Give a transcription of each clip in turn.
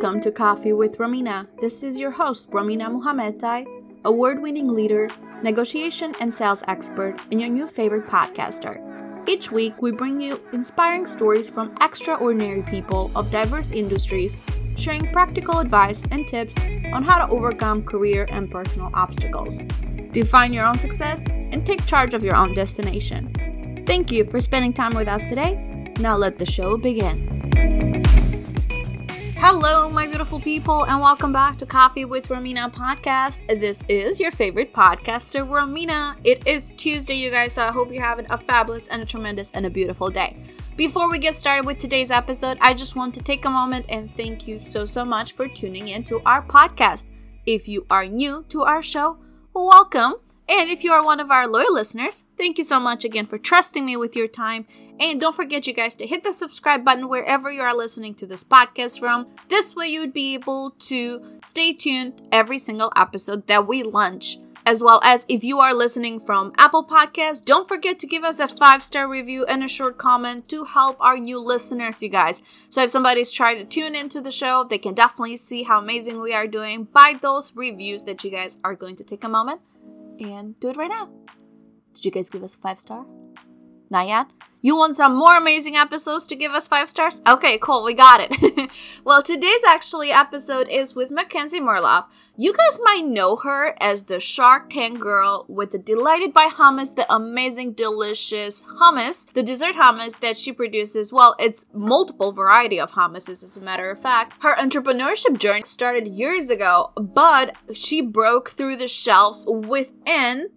Welcome to Coffee with Romina. This is your host, Romina Muhammadai, award winning leader, negotiation and sales expert, and your new favorite podcaster. Each week, we bring you inspiring stories from extraordinary people of diverse industries, sharing practical advice and tips on how to overcome career and personal obstacles. Define your own success and take charge of your own destination. Thank you for spending time with us today. Now let the show begin. Hello, my beautiful people, and welcome back to Coffee with Romina podcast. This is your favorite podcaster, Romina. It is Tuesday, you guys, so I hope you're having a fabulous and a tremendous and a beautiful day. Before we get started with today's episode, I just want to take a moment and thank you so, so much for tuning in to our podcast. If you are new to our show, welcome. And if you are one of our loyal listeners, thank you so much again for trusting me with your time. And don't forget, you guys, to hit the subscribe button wherever you are listening to this podcast from. This way, you would be able to stay tuned every single episode that we launch. As well as if you are listening from Apple Podcasts, don't forget to give us a five star review and a short comment to help our new listeners, you guys. So if somebody's trying to tune into the show, they can definitely see how amazing we are doing by those reviews that you guys are going to take a moment and do it right now. Did you guys give us five star? Not yet? You want some more amazing episodes to give us five stars? Okay, cool, we got it. well, today's actually episode is with Mackenzie Marzluff. You guys might know her as the Shark Tank girl with the Delighted by Hummus, the amazing, delicious hummus, the dessert hummus that she produces. Well, it's multiple variety of hummuses, as a matter of fact. Her entrepreneurship journey started years ago, but she broke through the shelves within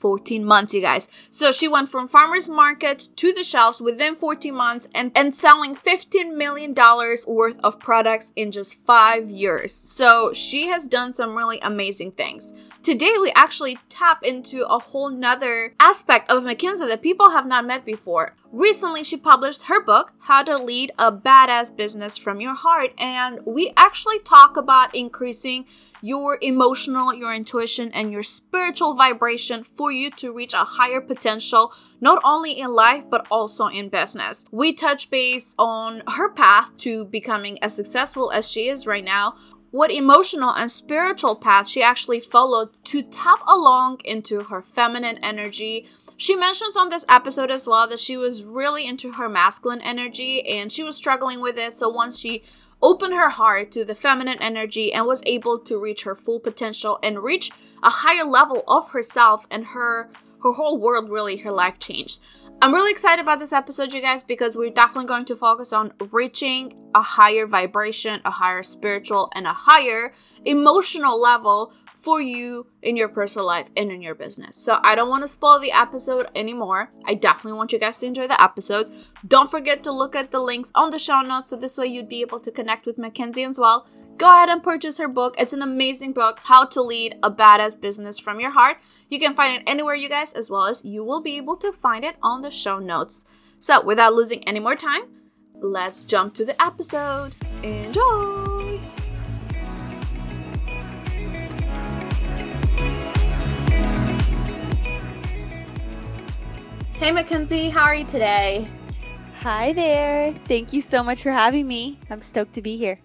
14 months, you guys. So she went from farmer's market to the shelves within 14 months and, and selling $15 million worth of products in just five years. So she has done some really amazing things. Today, we actually tap into a whole nother aspect of Mackenzie that people have not met before. Recently, she published her book, How to Lead a Badass Business from Your Heart, and we actually talk about increasing your emotional, your intuition, and your spiritual vibration for you to reach a higher potential, not only in life, but also in business. We touch base on her path to becoming as successful as she is right now, what emotional and spiritual path she actually followed to tap along into her feminine energy. She mentions on this episode as well that she was really into her masculine energy and she was struggling with it. So once she opened her heart to the feminine energy and was able to reach her full potential and reach a higher level of herself and her her whole world really her life changed i'm really excited about this episode you guys because we're definitely going to focus on reaching a higher vibration a higher spiritual and a higher emotional level for you in your personal life and in your business. So I don't want to spoil the episode anymore. I definitely want you guys to enjoy the episode. Don't forget to look at the links on the show notes so this way you'd be able to connect with Mackenzie as well. Go ahead and purchase her book. It's an amazing book, How to Lead a Badass Business from Your Heart. You can find it anywhere, you guys, as well as you will be able to find it on the show notes. So, without losing any more time, let's jump to the episode. Enjoy! Hey, Mackenzie, how are you today? Hi there. Thank you so much for having me. I'm stoked to be here.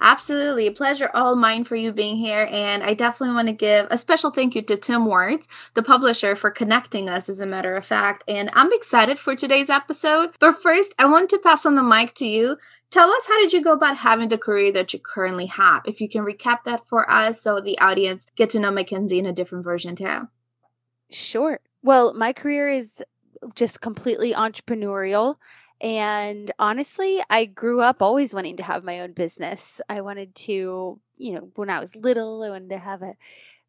Absolutely. A pleasure all mine for you being here. And I definitely want to give a special thank you to Tim Words, the publisher, for connecting us, as a matter of fact. And I'm excited for today's episode. But first, I want to pass on the mic to you. Tell us how did you go about having the career that you currently have? If you can recap that for us so the audience get to know Mackenzie in a different version too. Sure. Well, my career is just completely entrepreneurial. And honestly, I grew up always wanting to have my own business. I wanted to, you know, when I was little, I wanted to have a,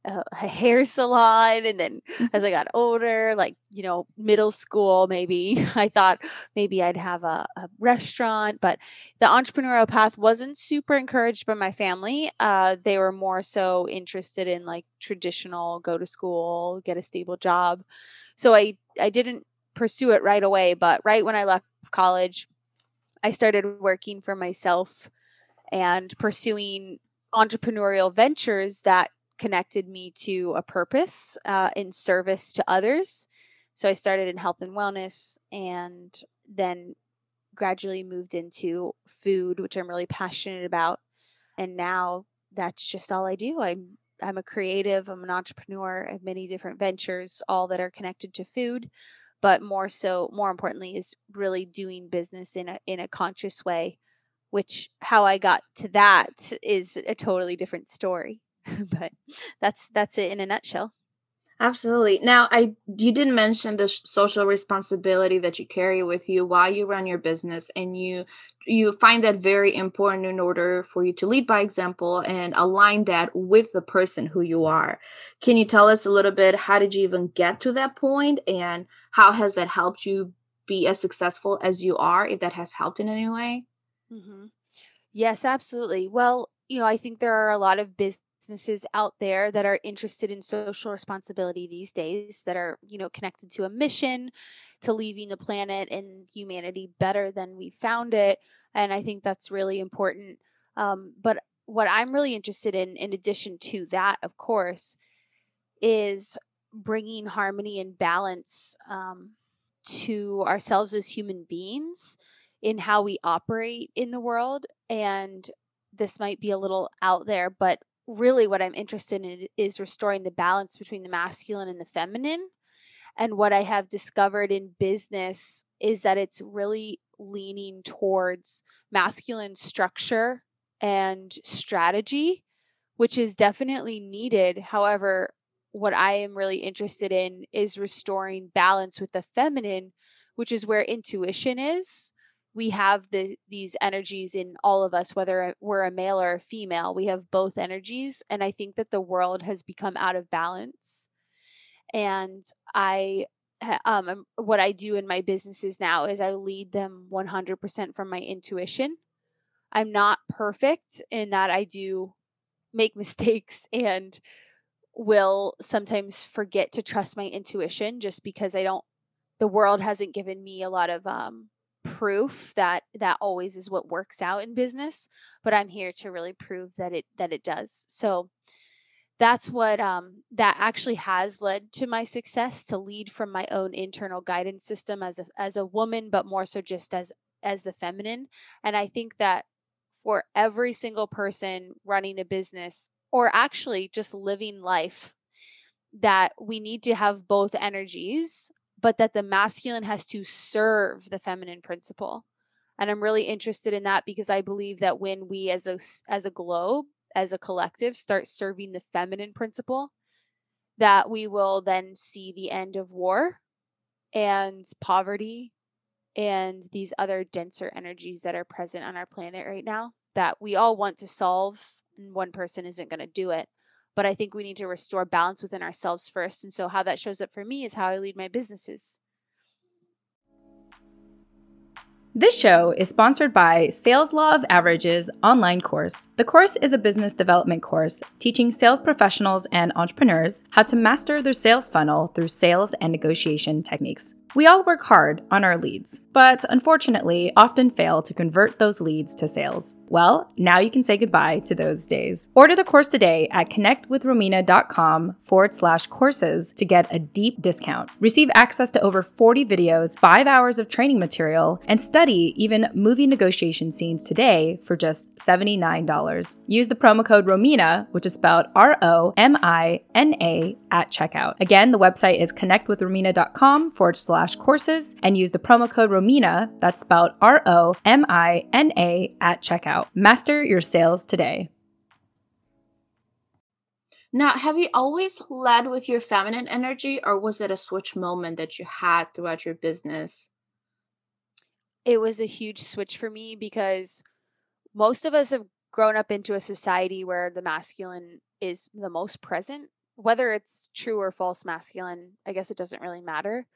a, a hair salon. And then mm-hmm. as I got older, like, you know, middle school, maybe I thought maybe I'd have a, a restaurant. But the entrepreneurial path wasn't super encouraged by my family. Uh, they were more so interested in like traditional go to school, get a stable job. So I, I didn't pursue it right away. But right when I left college, I started working for myself and pursuing entrepreneurial ventures that connected me to a purpose uh, in service to others. So I started in health and wellness and then gradually moved into food, which I'm really passionate about. and now that's just all I do. I'm I'm a creative, I'm an entrepreneur, I have many different ventures, all that are connected to food, but more so more importantly is really doing business in a in a conscious way, which how I got to that is a totally different story. but that's that's it in a nutshell. Absolutely. Now, I you didn't mention the social responsibility that you carry with you while you run your business, and you you find that very important in order for you to lead by example and align that with the person who you are. Can you tell us a little bit how did you even get to that point, and how has that helped you be as successful as you are? If that has helped in any way. Mm-hmm. Yes, absolutely. Well, you know, I think there are a lot of business businesses out there that are interested in social responsibility these days that are you know connected to a mission to leaving the planet and humanity better than we found it and i think that's really important. Um, but what i'm really interested in in addition to that of course is bringing harmony and balance um, to ourselves as human beings in how we operate in the world and this might be a little out there but really what I'm interested in is restoring the balance between the masculine and the feminine. And what I have discovered in business is that it's really leaning towards masculine structure and strategy, which is definitely needed. However, what I am really interested in is restoring balance with the feminine, which is where intuition is we have the these energies in all of us whether we're a male or a female we have both energies and i think that the world has become out of balance. And i um what i do in my businesses now is i lead them 100% from my intuition. I'm not perfect in that i do make mistakes and will sometimes forget to trust my intuition just because i don't the world hasn't given me a lot of um proof that that always is what works out in business but i'm here to really prove that it that it does. So that's what um that actually has led to my success to lead from my own internal guidance system as a as a woman but more so just as as the feminine. And i think that for every single person running a business or actually just living life that we need to have both energies but that the masculine has to serve the feminine principle. And I'm really interested in that because I believe that when we as a as a globe, as a collective start serving the feminine principle, that we will then see the end of war and poverty and these other denser energies that are present on our planet right now that we all want to solve and one person isn't going to do it but I think we need to restore balance within ourselves first. And so, how that shows up for me is how I lead my businesses. This show is sponsored by Sales Law of Averages online course. The course is a business development course teaching sales professionals and entrepreneurs how to master their sales funnel through sales and negotiation techniques. We all work hard on our leads, but unfortunately often fail to convert those leads to sales. Well, now you can say goodbye to those days. Order the course today at connectwithromina.com forward slash courses to get a deep discount. Receive access to over 40 videos, five hours of training material, and study even movie negotiation scenes today for just $79. Use the promo code ROMINA, which is spelled R O M I N A, at checkout. Again, the website is connectwithromina.com forward slash courses and use the promo code ROMINA, that's spelled R O M I N A, at checkout. Master your sales today. Now, have you always led with your feminine energy, or was it a switch moment that you had throughout your business? It was a huge switch for me because most of us have grown up into a society where the masculine is the most present. Whether it's true or false masculine, I guess it doesn't really matter.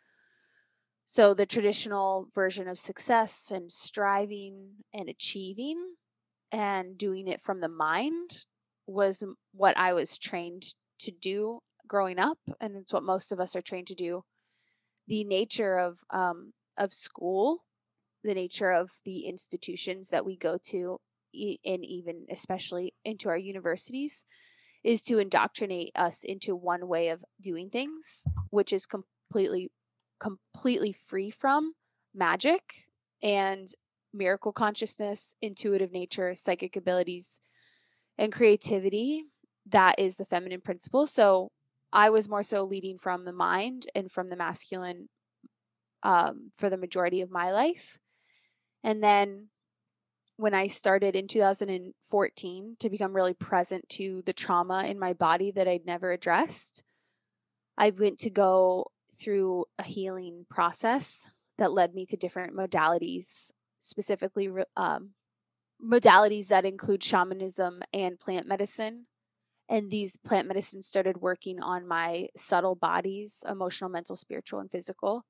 So the traditional version of success and striving and achieving and doing it from the mind was what I was trained to do growing up, and it's what most of us are trained to do. The nature of um, of school, the nature of the institutions that we go to, and even especially into our universities, is to indoctrinate us into one way of doing things, which is completely completely free from magic and miracle consciousness, intuitive nature, psychic abilities, and creativity, that is the feminine principle. So I was more so leading from the mind and from the masculine um, for the majority of my life. And then when I started in 2014 to become really present to the trauma in my body that I'd never addressed, I went to go through a healing process that led me to different modalities, specifically um, modalities that include shamanism and plant medicine. And these plant medicines started working on my subtle bodies, emotional, mental, spiritual, and physical,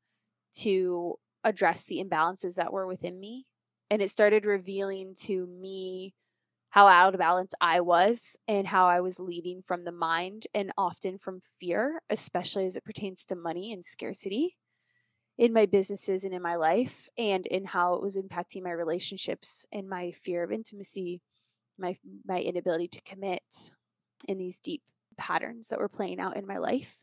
to address the imbalances that were within me. And it started revealing to me how out of balance I was and how I was leading from the mind and often from fear, especially as it pertains to money and scarcity in my businesses and in my life, and in how it was impacting my relationships and my fear of intimacy, my my inability to commit in these deep patterns that were playing out in my life.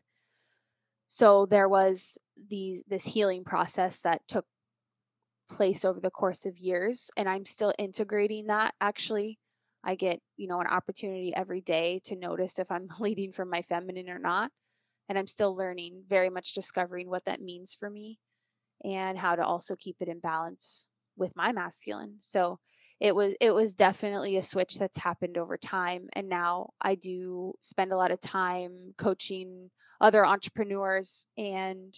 So there was these this healing process that took place over the course of years and I'm still integrating that actually I get, you know, an opportunity every day to notice if I'm leading from my feminine or not. And I'm still learning, very much discovering what that means for me and how to also keep it in balance with my masculine. So it was it was definitely a switch that's happened over time and now I do spend a lot of time coaching other entrepreneurs and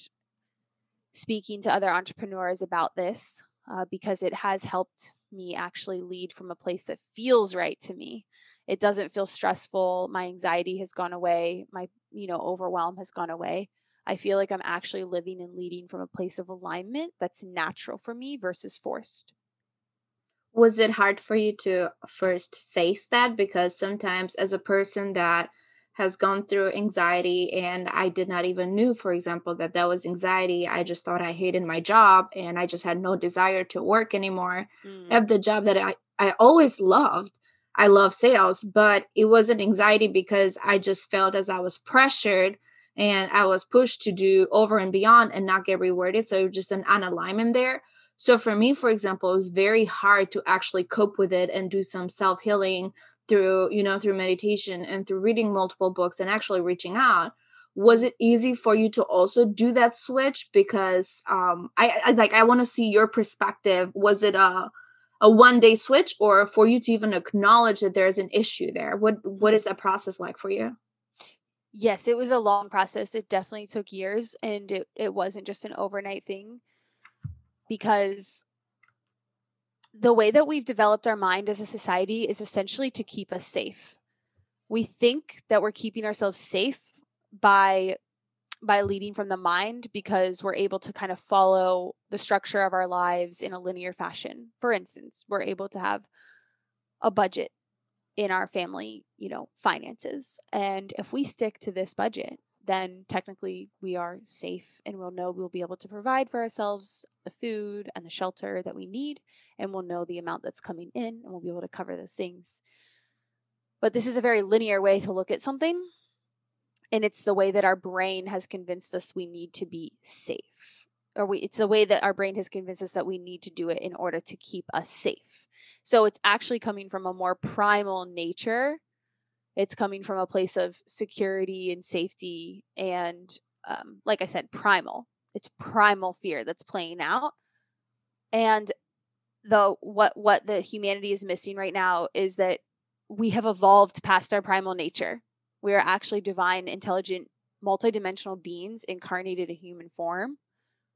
speaking to other entrepreneurs about this uh, because it has helped me actually lead from a place that feels right to me. It doesn't feel stressful. My anxiety has gone away. My, you know, overwhelm has gone away. I feel like I'm actually living and leading from a place of alignment that's natural for me versus forced. Was it hard for you to first face that? Because sometimes, as a person that has gone through anxiety and I did not even knew for example that that was anxiety. I just thought I hated my job and I just had no desire to work anymore. Mm. at the job that I I always loved I love sales but it wasn't anxiety because I just felt as I was pressured and I was pushed to do over and beyond and not get rewarded. So it was just an unalignment there. So for me for example it was very hard to actually cope with it and do some self-healing through you know through meditation and through reading multiple books and actually reaching out was it easy for you to also do that switch? Because um i, I like i want to see your perspective. Was it a a one day switch or for you to even acknowledge that there's an issue there? What what is that process like for you? Yes it was a long process. It definitely took years and it, it wasn't just an overnight thing because the way that we've developed our mind as a society is essentially to keep us safe. We think that we're keeping ourselves safe by by leading from the mind because we're able to kind of follow the structure of our lives in a linear fashion. For instance, we're able to have a budget in our family, you know, finances. And if we stick to this budget, then technically we are safe and we'll know we'll be able to provide for ourselves the food and the shelter that we need and we'll know the amount that's coming in and we'll be able to cover those things. But this is a very linear way to look at something. And it's the way that our brain has convinced us we need to be safe. Or we it's the way that our brain has convinced us that we need to do it in order to keep us safe. So it's actually coming from a more primal nature. It's coming from a place of security and safety and um, like I said, primal. It's primal fear that's playing out. And the what what the humanity is missing right now is that we have evolved past our primal nature. We are actually divine, intelligent, multidimensional beings incarnated in human form.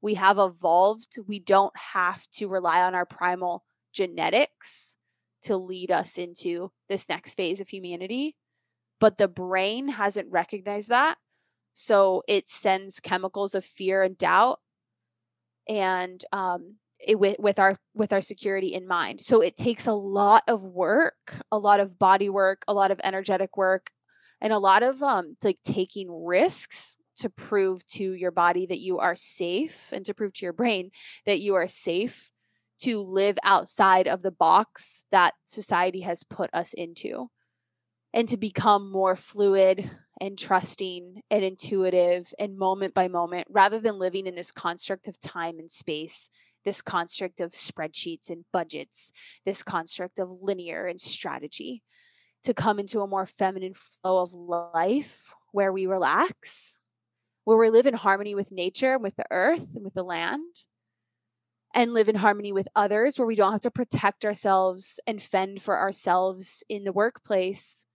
We have evolved. We don't have to rely on our primal genetics to lead us into this next phase of humanity. But the brain hasn't recognized that. So it sends chemicals of fear and doubt and um, it, with, with our with our security in mind. So it takes a lot of work a lot of body work a lot of energetic work and a lot of um like taking risks to prove to your body that you are safe and to prove to your brain that you are safe to live outside of the box that society has put us into and to become more fluid and trusting and intuitive and moment by moment rather than living in this construct of time and space this construct of spreadsheets and budgets, this construct of linear and strategy. to come into a more feminine flow of life where we relax, where we live in harmony with nature, with the earth, and with the land, and live in harmony with others, where we don't have to protect ourselves and fend for ourselves in the workplace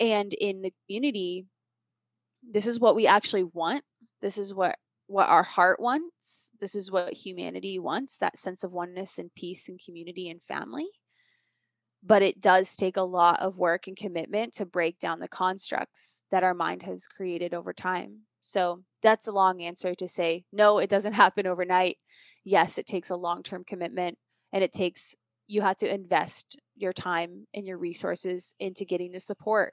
and in the community. This is what we actually want. This is what what our heart wants. This is what humanity wants that sense of oneness and peace and community and family. But it does take a lot of work and commitment to break down the constructs that our mind has created over time. So that's a long answer to say, no, it doesn't happen overnight. Yes, it takes a long term commitment and it takes, you have to invest your time and your resources into getting the support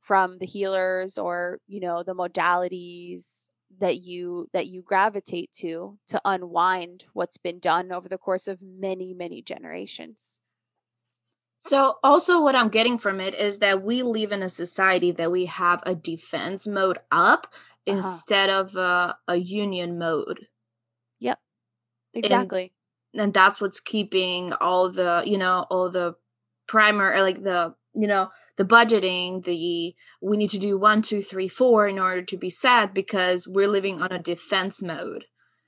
from the healers or, you know, the modalities that you that you gravitate to to unwind what's been done over the course of many many generations? So also what i'm getting from it is that we live in a society that we have a defense mode up uh-huh. instead of a, a union mode. Yep. Exactly. and, and that's what's keeping all the you know all the primer like the you know the budgeting the we need to do one two three four in order to be set because we're living on a defense mode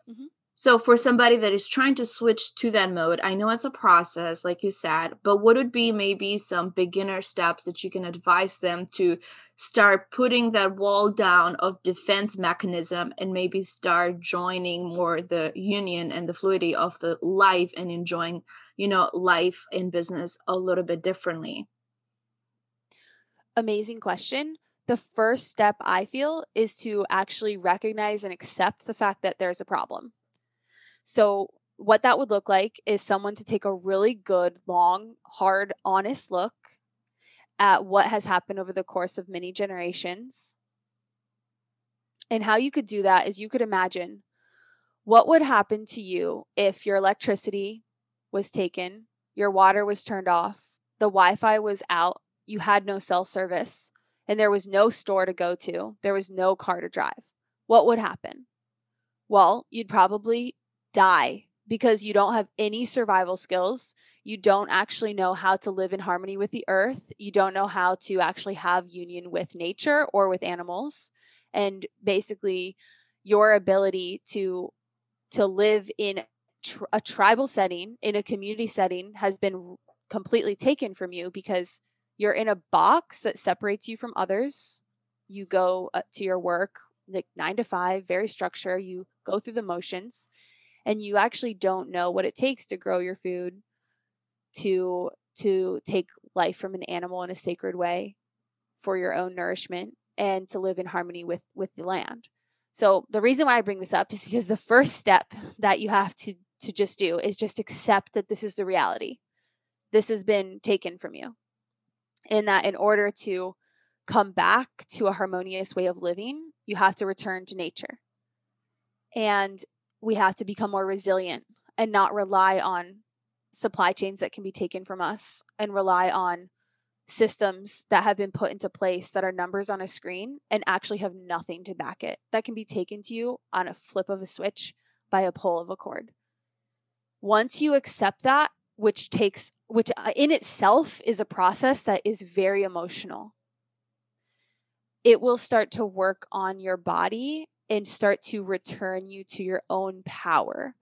mm-hmm. so for somebody that is trying to switch to that mode i know it's a process like you said but what would be maybe some beginner steps that you can advise them to start putting that wall down of defense mechanism and maybe start joining more the union and the fluidity of the life and enjoying you know life in business a little bit differently amazing question. The first step I feel is to actually recognize and accept the fact that there's a problem. So, what that would look like is someone to take a really good, long, hard, honest look at what has happened over the course of many generations. And how you could do that is you could imagine what would happen to you if your electricity was taken, your water was turned off, the Wi Fi was out, you had no cell service and there was no store to go to, there was no car to drive, what would happen? Well, you'd probably die because you don't have any survival skills. You don't actually know how to live in harmony with the earth. You don't know how to actually have union with nature or with animals. And basically, your ability to to live in tr- a tribal setting in a community setting has been completely taken from you because you're in a box that separates you from others. You go uh, to your work like nine to five, very structured. You go through the motions and you actually don't know what it takes to grow your food, to to take life from an animal in a sacred way for your own nourishment and to live in harmony with with the land. So the reason why I bring this up is because the first step that you have to to just do is just accept that this is the reality. This has been taken from you in that in order to come back to a harmonious way of living, you have to return to nature. And we have to become more resilient and not rely on supply chains that can be taken from us and rely on systems that have been put into place that are numbers on a screen and actually have nothing to back it that can be taken to you on a flip of a switch by a pull of a cord. Once you accept that which takes which uh, in itself is a process that is very emotional. It will start to work on your body and start to return you to your own power.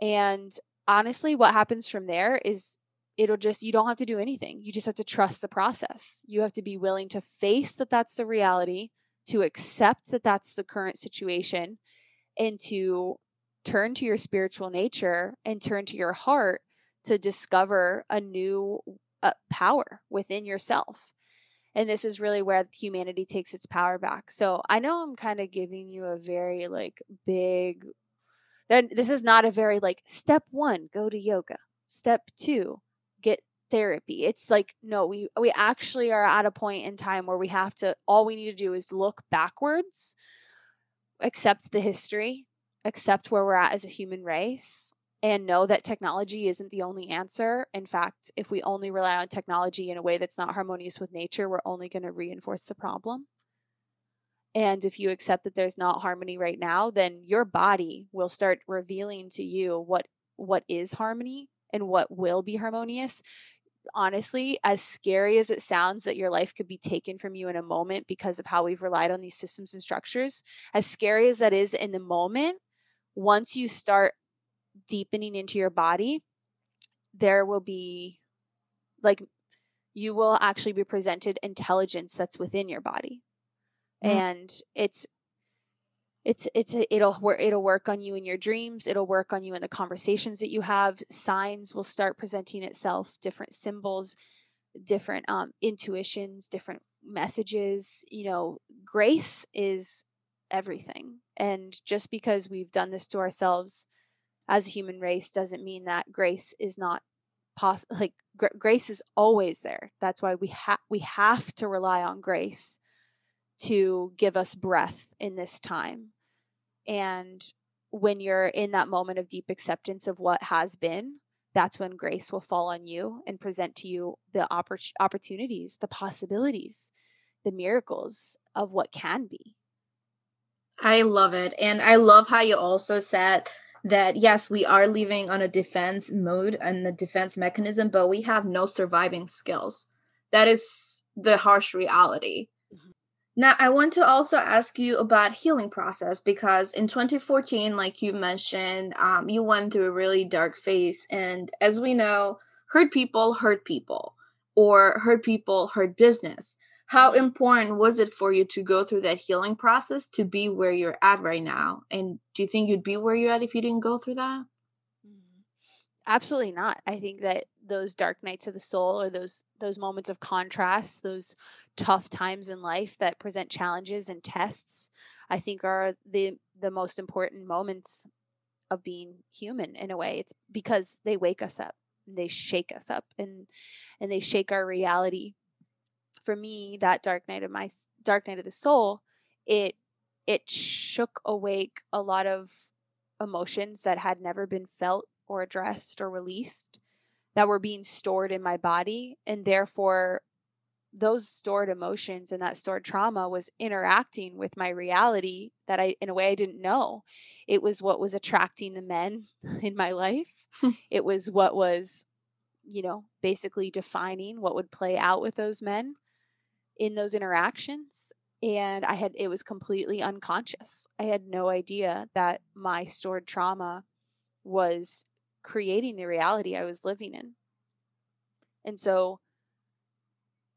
And honestly what happens from there is it'll just you don't have to do anything. You just have to trust the process. You have to be willing to face that that's the reality to accept that that's the current situation and to turn to your spiritual nature and turn to your heart to discover a new uh, power within yourself. And this is really where humanity takes its power back. So I know I'm kind of giving you a very like big, then this is not a very like step one, go to yoga. Step two, get therapy. It's like no, we we actually are at a point in time where we have to all we need to do is look backwards, accept the history, accept where we're at as a human race, and know that technology isn't the only answer. In fact, if we only rely on technology in a way that's not harmonious with nature, we're only going to reinforce the problem. And if you accept that there's not harmony right now, then your body will start revealing to you what what is harmony and what will be harmonious. honestly, as scary as it sounds that your life could be taken from you in a moment because of how we've relied on these systems and structures, as scary as that is in the moment, once you start deepening into your body, there will be like you will actually be presented intelligence that's within your body. Mm. And it's it's it's a, it'll work it'll work on you in your dreams it'll work on you in the conversations that you have signs will start presenting itself different symbols different um intuitions different messages you know grace is everything and just because we've done this to ourselves as a human race doesn't mean that grace is not possible like gr- grace is always there that's why we have we have to rely on grace to give us breath in this time and when you're in that moment of deep acceptance of what has been, that's when grace will fall on you and present to you the oppor- opportunities, the possibilities, the miracles of what can be. I love it. And I love how you also said that yes, we are living on a defense mode and the defense mechanism, but we have no surviving skills. That is the harsh reality. Now, I want to also ask you about healing process because in 2014, like you mentioned, um, you went through a really dark phase, and as we know, hurt people hurt people, or hurt people hurt business. How important was it for you to go through that healing process to be where you're at right now? And do you think you'd be where you're at if you didn't go through that? Mm-hmm. Absolutely not. I think that those dark nights of the soul or those those moments of contrast, those tough times in life that present challenges and tests, I think are the the most important moments of being human in a way. It's because they wake us up, they shake us up, and and they shake our reality. For me, that dark night of my dark night of the soul, it it shook awake a lot of emotions that had never been felt or addressed or released that were being stored in my body and therefore those stored emotions and that stored trauma was interacting with my reality that I, in a way, I didn't know. It was what was attracting the men in my life. Hmm. it was what was, you know, basically defining what would play out with those men in those interactions. And I had, it was completely unconscious. I had no idea that my stored trauma was creating the reality I was living in. And so,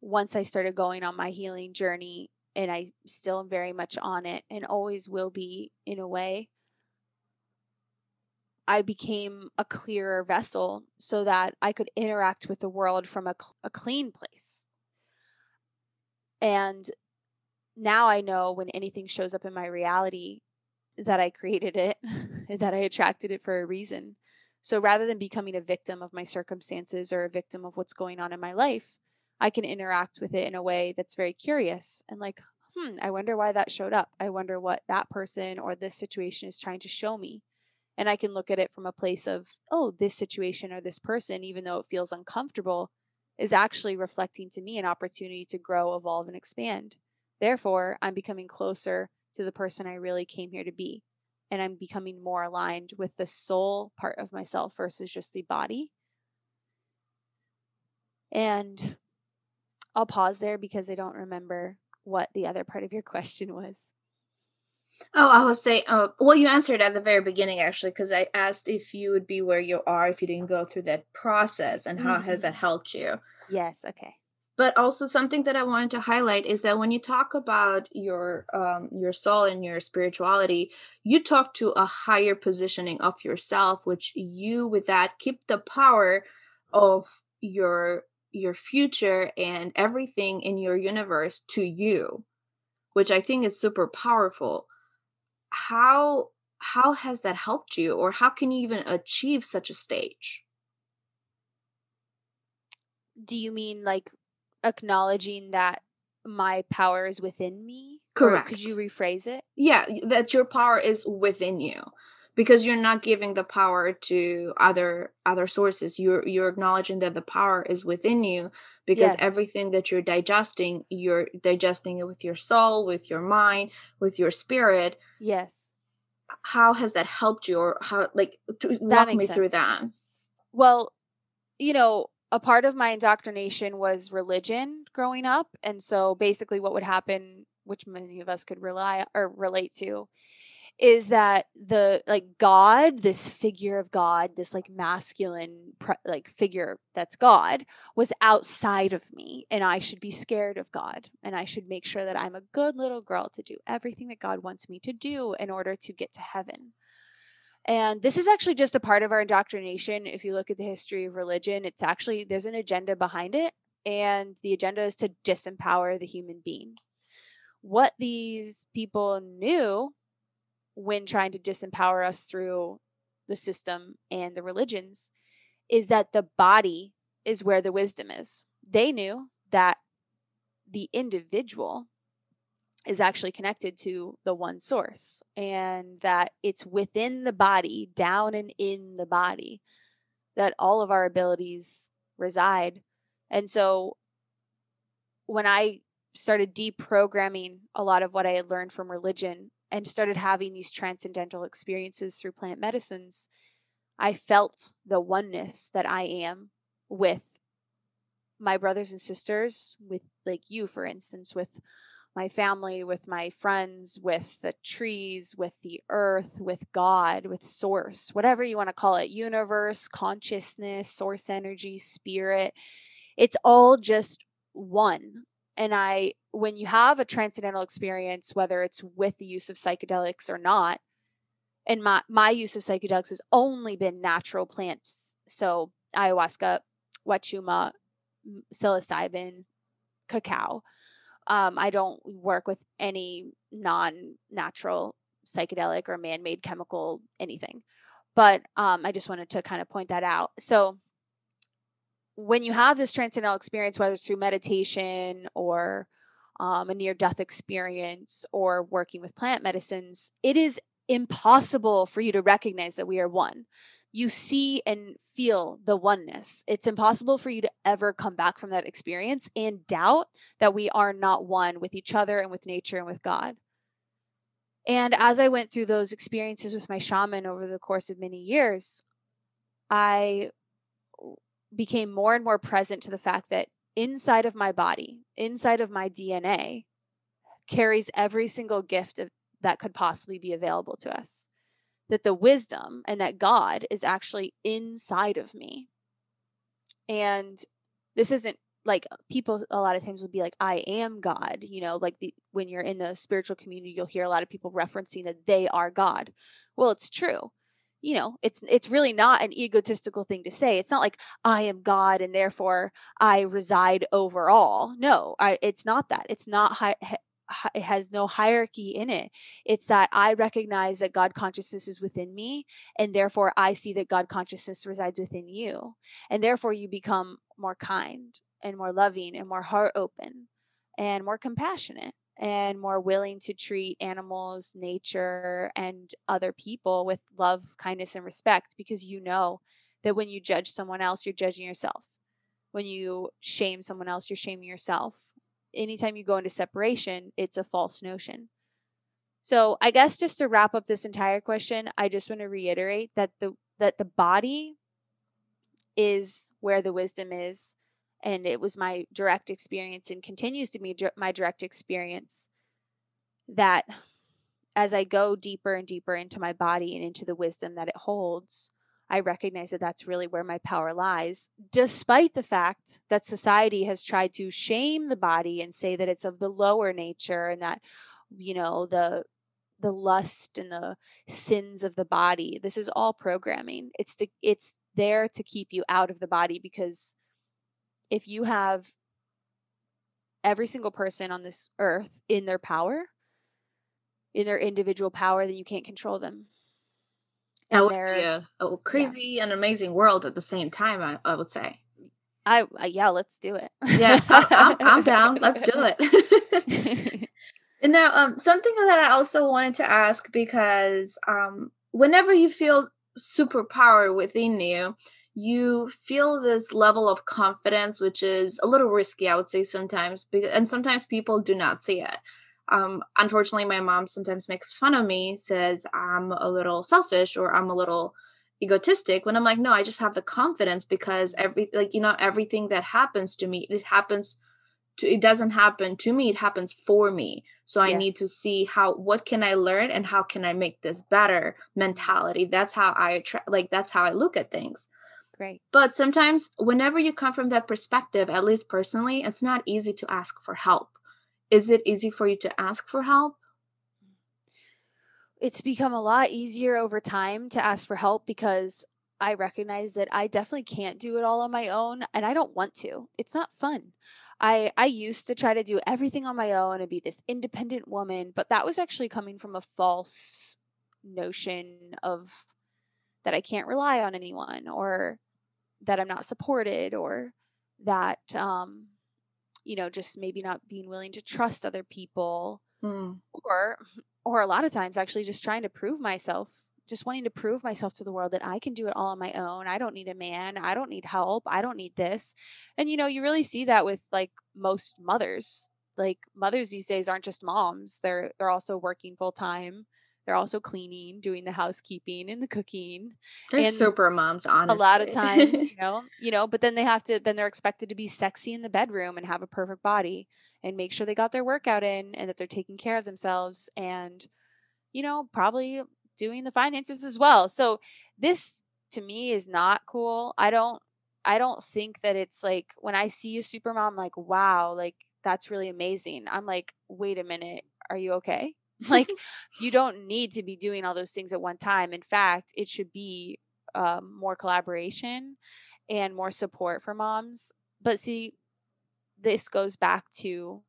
once I started going on my healing journey, and I still am very much on it and always will be in a way, I became a clearer vessel so that I could interact with the world from a, a clean place. And now I know when anything shows up in my reality that I created it, that I attracted it for a reason. So rather than becoming a victim of my circumstances or a victim of what's going on in my life, I can interact with it in a way that's very curious and like, hmm, I wonder why that showed up. I wonder what that person or this situation is trying to show me. And I can look at it from a place of, oh, this situation or this person, even though it feels uncomfortable, is actually reflecting to me an opportunity to grow, evolve, and expand. Therefore, I'm becoming closer to the person I really came here to be. And I'm becoming more aligned with the soul part of myself versus just the body. And I'll pause there because I don't remember what the other part of your question was. Oh, I was saying, uh, well, you answered at the very beginning actually, because I asked if you would be where you are if you didn't go through that process and how mm-hmm. has that helped you. Yes, okay. But also something that I wanted to highlight is that when you talk about your um, your soul and your spirituality, you talk to a higher positioning of yourself, which you with that keep the power of your your future and everything in your universe to you which i think is super powerful how how has that helped you or how can you even achieve such a stage? Do you mean like acknowledging that my power is within me correct or could you rephrase it? Yeah that your power is within you because you're not giving the power to other other sources. You're you're acknowledging that the power is within you because yes. everything that you're digesting you're digesting it with your soul with your mind with your spirit yes how has that helped you or how like th- walk me sense. through that well you know a part of my indoctrination was religion growing up. And so basically, what would happen, which many of us could rely or relate to, is that the like God, this figure of God, this like masculine like figure that's God, was outside of me, and I should be scared of God, and I should make sure that I'm a good little girl to do everything that God wants me to do in order to get to heaven. And this is actually just a part of our indoctrination. If you look at the history of religion, it's actually, there's an agenda behind it. And the agenda is to disempower the human being. What these people knew when trying to disempower us through the system and the religions is that the body is where the wisdom is. They knew that the individual is actually connected to the one source and that it's within the body, down and in the body, that all of our abilities reside. And so when I started deprogramming a lot of what I had learned from religion and started having these transcendental experiences through plant medicines, I felt the oneness that I am with my brothers and sisters, with like you, for instance, with my family, with my friends, with the trees, with the earth, with God, with source, whatever you want to call it universe, consciousness, source energy, spirit. It's all just one. And I, when you have a transcendental experience, whether it's with the use of psychedelics or not, and my, my use of psychedelics has only been natural plants. So ayahuasca, wachuma, psilocybin, cacao um, I don't work with any non natural psychedelic or man made chemical anything. But um, I just wanted to kind of point that out. So, when you have this transcendental experience, whether it's through meditation or um, a near death experience or working with plant medicines, it is impossible for you to recognize that we are one you see and feel the oneness. It's impossible for you to ever come back from that experience and doubt that we are not one with each other and with nature and with God. And as I went through those experiences with my shaman over the course of many years, I became more and more present to the fact that inside of my body, inside of my DNA, carries every single gift of, that could possibly be available to us that the wisdom and that God is actually inside of me. And this isn't like people a lot of times would be like I am God, you know, like the when you're in the spiritual community you'll hear a lot of people referencing that they are God. Well, it's true. You know, it's it's really not an egotistical thing to say. It's not like I am God and therefore I reside over all. No, I it's not that. It's not high, it has no hierarchy in it. It's that I recognize that God consciousness is within me, and therefore I see that God consciousness resides within you. And therefore you become more kind and more loving and more heart open and more compassionate and more willing to treat animals, nature, and other people with love, kindness, and respect because you know that when you judge someone else, you're judging yourself. When you shame someone else, you're shaming yourself anytime you go into separation, it's a false notion. So I guess just to wrap up this entire question, I just want to reiterate that the that the body is where the wisdom is and it was my direct experience and continues to be my direct experience that as I go deeper and deeper into my body and into the wisdom that it holds, I recognize that that's really where my power lies, despite the fact that society has tried to shame the body and say that it's of the lower nature and that, you know, the the lust and the sins of the body. This is all programming. It's to, it's there to keep you out of the body because if you have every single person on this earth in their power, in their individual power, then you can't control them that would be a, a crazy yeah. and amazing world at the same time. I, I would say. I uh, yeah, let's do it. yeah, I, I'm, I'm down. Let's do it. and now, um, something that I also wanted to ask because um, whenever you feel superpower within you, you feel this level of confidence, which is a little risky, I would say sometimes, because, and sometimes people do not see it. Um, unfortunately, my mom sometimes makes fun of me, says I'm a little selfish or I'm a little egotistic when i'm like no i just have the confidence because every like you know everything that happens to me it happens to it doesn't happen to me it happens for me. So i yes. need to see how what can i learn and how can i make this better mentality? That's how i try like that's how i look at things Right. But sometimes, whenever you come from that perspective, at least personally, it's not easy to ask for help. Is it easy for you to ask for help? It's become a lot easier over time to ask for help because I recognize that I definitely can't do it all on my own and I don't want to. It's not fun. I I used to try to do everything on my own and be this independent woman, but that was actually coming from a false notion of that I can't rely on anyone or that I'm not supported or that um you know just maybe not being willing to trust other people mm. or or a lot of times actually just trying to prove myself just wanting to prove myself to the world that I can do it all on my own. I don't need a man. I don't need help. I don't need this. And you know, you really see that with like most mothers. Like mothers these days aren't just moms. They're they're also working full time. They're also cleaning, doing the housekeeping and the cooking. They're and super moms, honestly. A lot of times, you know, you know, but then they have to then they're expected to be sexy in the bedroom and have a perfect body and make sure they got their workout in and that they're taking care of themselves and you know, probably doing the finances as well. So this to me is not cool. I don't I don't think that it's like when I see a super mom like wow, like that's really amazing. I'm like, "Wait a minute. Are you okay?" like you don't need to be doing all those things at one time. In fact it should be um, more collaboration and more support for moms. But see this goes back to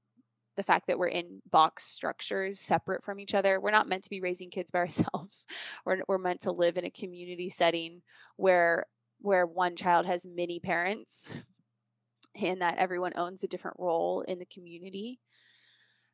the fact that we're in box structures separate from each other. We're not meant to be raising kids by ourselves. We're, we're meant to live in a community setting where where one child has many parents and that everyone owns a different role in the community.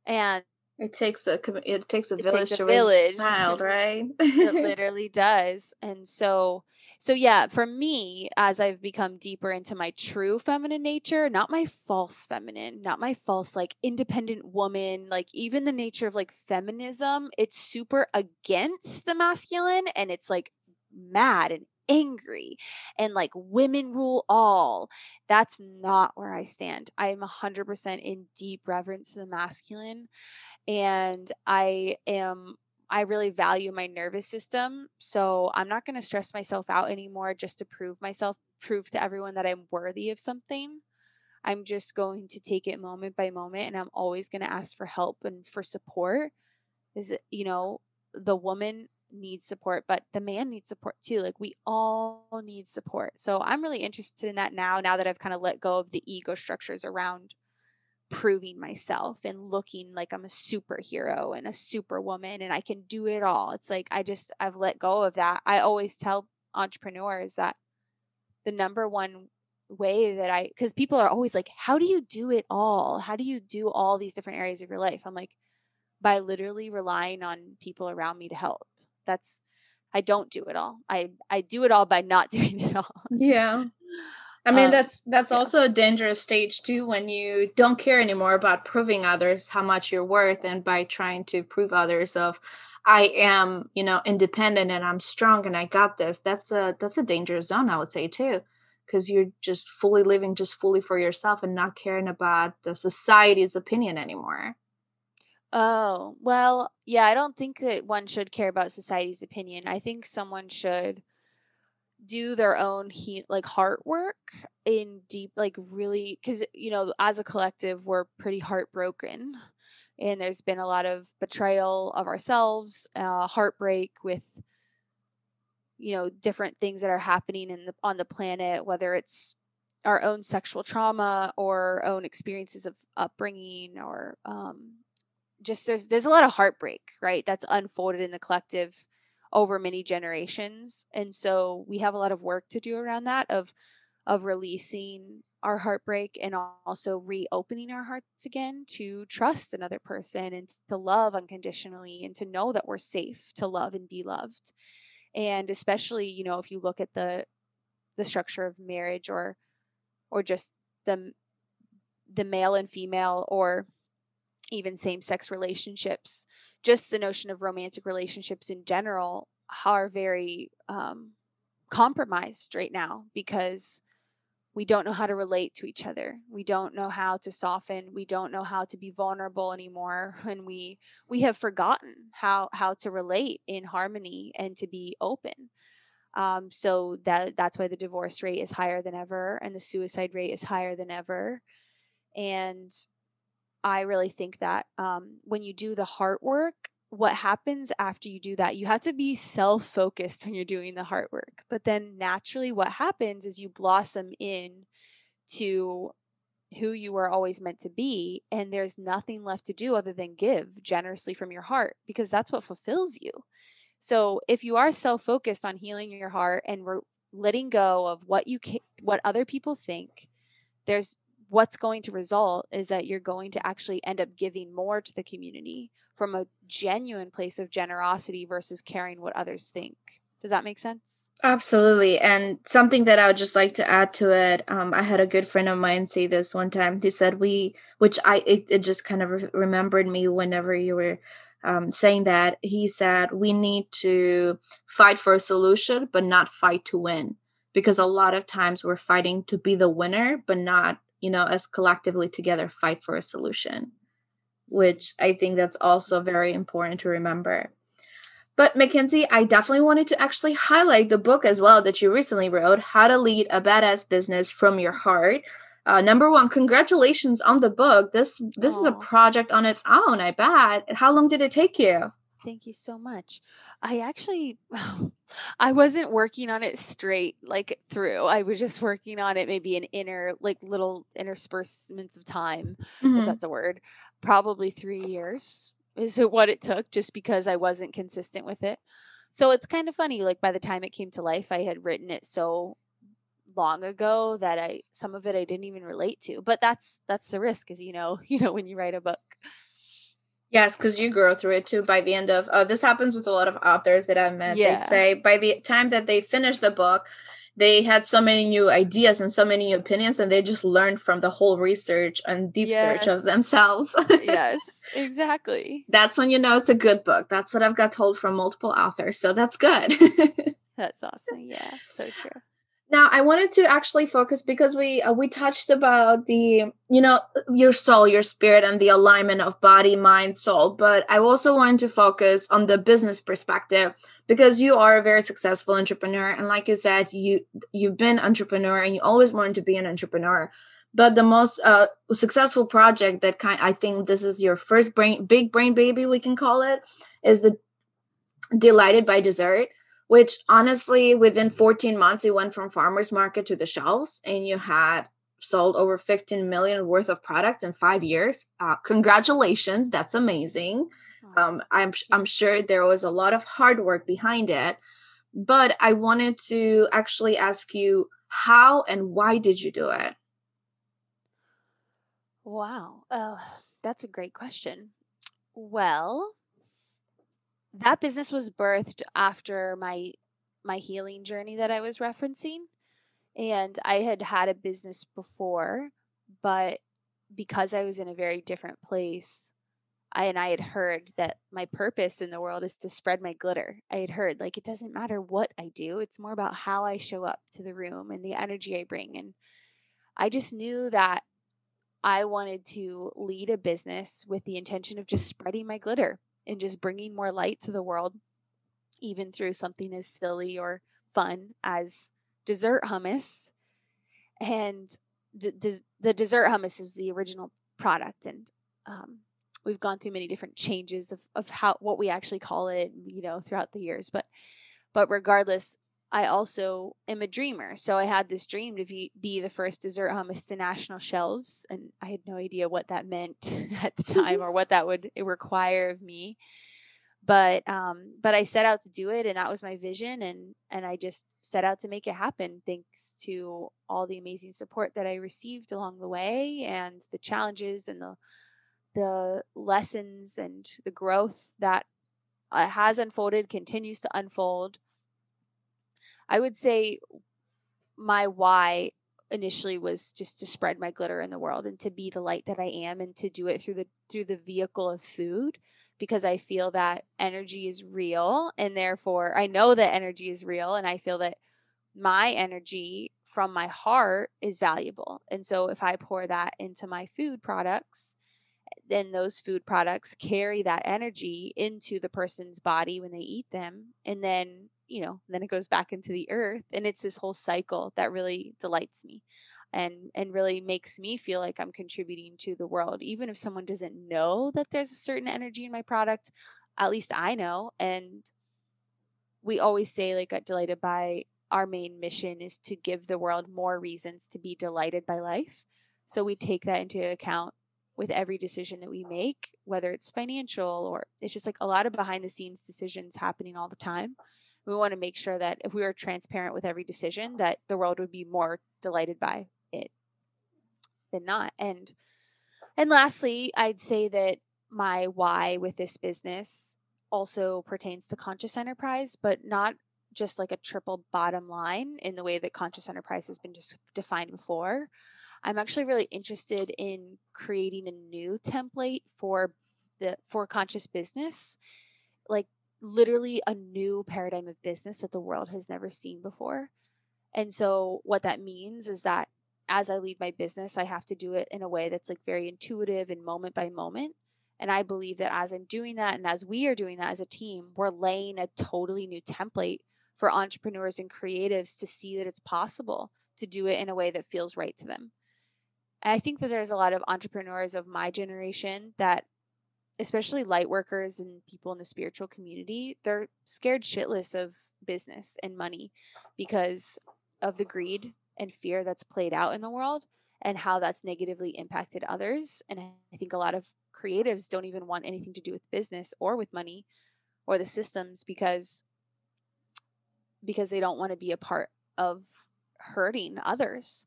And it takes a it takes a it village takes a to village. raise a child, right? it literally does. And so so yeah, for me, as I've become deeper into my true feminine nature, not my false feminine, not my false like independent woman, like even the nature of like feminism, it's super against the masculine and it's like mad and angry and like women rule all. That's not where I stand. I am 100% in deep reverence to the masculine and I am I really value my nervous system. So I'm not going to stress myself out anymore just to prove myself, prove to everyone that I'm worthy of something. I'm just going to take it moment by moment and I'm always going to ask for help and for support. Is you know, the woman needs support, but the man needs support too. Like we all need support. So I'm really interested in that now, now that I've kind of let go of the ego structures around proving myself and looking like I'm a superhero and a superwoman and I can do it all. It's like I just I've let go of that. I always tell entrepreneurs that the number one way that I cuz people are always like how do you do it all? How do you do all these different areas of your life? I'm like by literally relying on people around me to help. That's I don't do it all. I I do it all by not doing it all. Yeah. I mean, um, that's that's yeah. also a dangerous stage too when you don't care anymore about proving others how much you're worth, and by trying to prove others of I am, you know, independent and I'm strong and I got this. That's a that's a dangerous zone, I would say too, because you're just fully living just fully for yourself and not caring about the society's opinion anymore. Oh well, yeah. I don't think that one should care about society's opinion. I think someone should do their own he like heart work in deep like really because you know as a collective we're pretty heartbroken and there's been a lot of betrayal of ourselves uh, heartbreak with you know different things that are happening in the on the planet whether it's our own sexual trauma or own experiences of upbringing or um, just there's there's a lot of heartbreak right that's unfolded in the collective over many generations. And so we have a lot of work to do around that of of releasing our heartbreak and also reopening our hearts again to trust another person and to love unconditionally and to know that we're safe to love and be loved. And especially you know if you look at the the structure of marriage or or just the the male and female or even same sex relationships just the notion of romantic relationships in general are very um, compromised right now because we don't know how to relate to each other. We don't know how to soften. We don't know how to be vulnerable anymore and we we have forgotten how how to relate in harmony and to be open. Um, so that that's why the divorce rate is higher than ever and the suicide rate is higher than ever. And i really think that um, when you do the heart work what happens after you do that you have to be self-focused when you're doing the heart work but then naturally what happens is you blossom in to who you were always meant to be and there's nothing left to do other than give generously from your heart because that's what fulfills you. So if you are self-focused on healing your heart and we're letting go of what you can, what other people think there's what's going to result is that you're going to actually end up giving more to the community from a genuine place of generosity versus caring what others think. Does that make sense? Absolutely. And something that I would just like to add to it, um, I had a good friend of mine say this one time. He said, We, which I, it, it just kind of re- remembered me whenever you were um, saying that. He said, We need to fight for a solution, but not fight to win. Because a lot of times we're fighting to be the winner, but not, you know, as collectively together fight for a solution which I think that's also very important to remember. But Mackenzie, I definitely wanted to actually highlight the book as well that you recently wrote, How to Lead a Badass Business from Your Heart. Uh, number one, congratulations on the book. This this Aww. is a project on its own. I bet. How long did it take you? Thank you so much. I actually, I wasn't working on it straight like through. I was just working on it maybe in inner, like little interspersements of time, mm-hmm. if that's a word probably three years is what it took just because I wasn't consistent with it. So it's kind of funny. Like by the time it came to life, I had written it so long ago that I some of it I didn't even relate to. But that's that's the risk, as you know, you know, when you write a book. Yes, because you grow through it too. By the end of uh, this happens with a lot of authors that I've met. Yeah. They say by the time that they finish the book, they had so many new ideas and so many new opinions and they just learned from the whole research and deep yes. search of themselves yes exactly that's when you know it's a good book that's what i've got told from multiple authors so that's good that's awesome yeah so true now i wanted to actually focus because we uh, we touched about the you know your soul your spirit and the alignment of body mind soul. But i also wanted to focus on the business perspective because you are a very successful entrepreneur. And like you said you you've been entrepreneur and you always wanted to be an entrepreneur. But the most uh, successful project that kind i think this is your first brain big brain baby we can call it is the delighted by dessert which honestly within 14 months it went from farmers market to the shelves and you had sold over 15 million worth of products in five years uh, congratulations that's amazing um, I'm I'm sure there was a lot of hard work behind it, but I wanted to actually ask you how and why did you do it? Wow, uh, that's a great question. Well, that business was birthed after my my healing journey that I was referencing, and I had had a business before, but because I was in a very different place I and I had heard that my purpose in the world is to spread my glitter. I had heard like it doesn't matter what I do, it's more about how I show up to the room and the energy I bring and I just knew that I wanted to lead a business with the intention of just spreading my glitter and just bringing more light to the world even through something as silly or fun as dessert hummus. And d- d- the dessert hummus is the original product and um, we've gone through many different changes of, of how what we actually call it you know throughout the years but but regardless i also am a dreamer. So i had this dream to be, be the first dessert hummus to national shelves and i had no idea what that meant at the time or what that would require of me. But um but i set out to do it and that was my vision and and i just set out to make it happen thanks to all the amazing support that i received along the way and the challenges and the the lessons and the growth that uh, has unfolded continues to unfold i would say my why initially was just to spread my glitter in the world and to be the light that i am and to do it through the through the vehicle of food because i feel that energy is real and therefore i know that energy is real and i feel that my energy from my heart is valuable. And so if I pour that into my food products, then those food products carry that energy into the person's body when they eat them. And then, you know, then it goes back into the earth. And it's this whole cycle that really delights me and and really makes me feel like I'm contributing to the world. Even if someone doesn't know that there's a certain energy in my product, at least I know. And we always say like at Delighted by our main mission is to give the world more reasons to be delighted by life. So we take that into account with every decision that we make, whether it's financial or it's just like a lot of behind the scenes decisions happening all the time. We want to make sure that if we are transparent with every decision, that the world would be more delighted by it than not. And and lastly, I'd say that my why with this business also pertains to conscious enterprise, but not just like a triple bottom line in the way that conscious enterprise has been just defined before. I'm actually really interested in creating a new template for the for conscious business, like literally a new paradigm of business that the world has never seen before. And so what that means is that as I lead my business, I have to do it in a way that's like very intuitive and moment by moment. And I believe that as I'm doing that and as we are doing that as a team, we're laying a totally new template for entrepreneurs and creatives to see that it's possible to do it in a way that feels right to them. And I think that there's a lot of entrepreneurs of my generation that, especially light workers and people in the spiritual community, they're scared shitless of business and money because of the greed and fear that's played out in the world and how that's negatively impacted others. And I think a lot of creatives don't even want anything to do with business or with money or the systems because because they don't want to be a part of hurting others.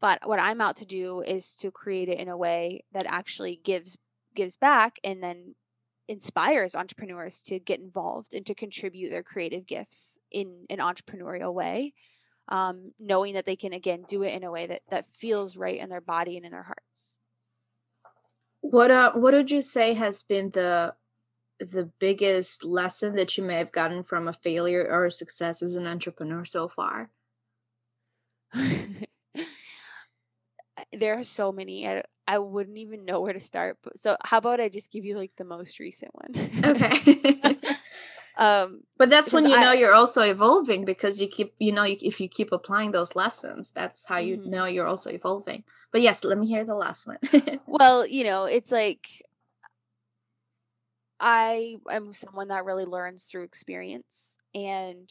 But what I'm out to do is to create it in a way that actually gives gives back and then inspires entrepreneurs to get involved and to contribute their creative gifts in an entrepreneurial way um, knowing that they can again do it in a way that that feels right in their body and in their hearts what uh what would you say has been the the biggest lesson that you may have gotten from a failure or a success as an entrepreneur so far? there are so many. I, I wouldn't even know where to start. But, so how about I just give you like the most recent one? Okay. um, but that's when you I, know you're also evolving because you keep, you know, if you keep applying those lessons, that's how you mm-hmm. know you're also evolving. But yes, let me hear the last one. well, you know, it's like I am someone that really learns through experience. And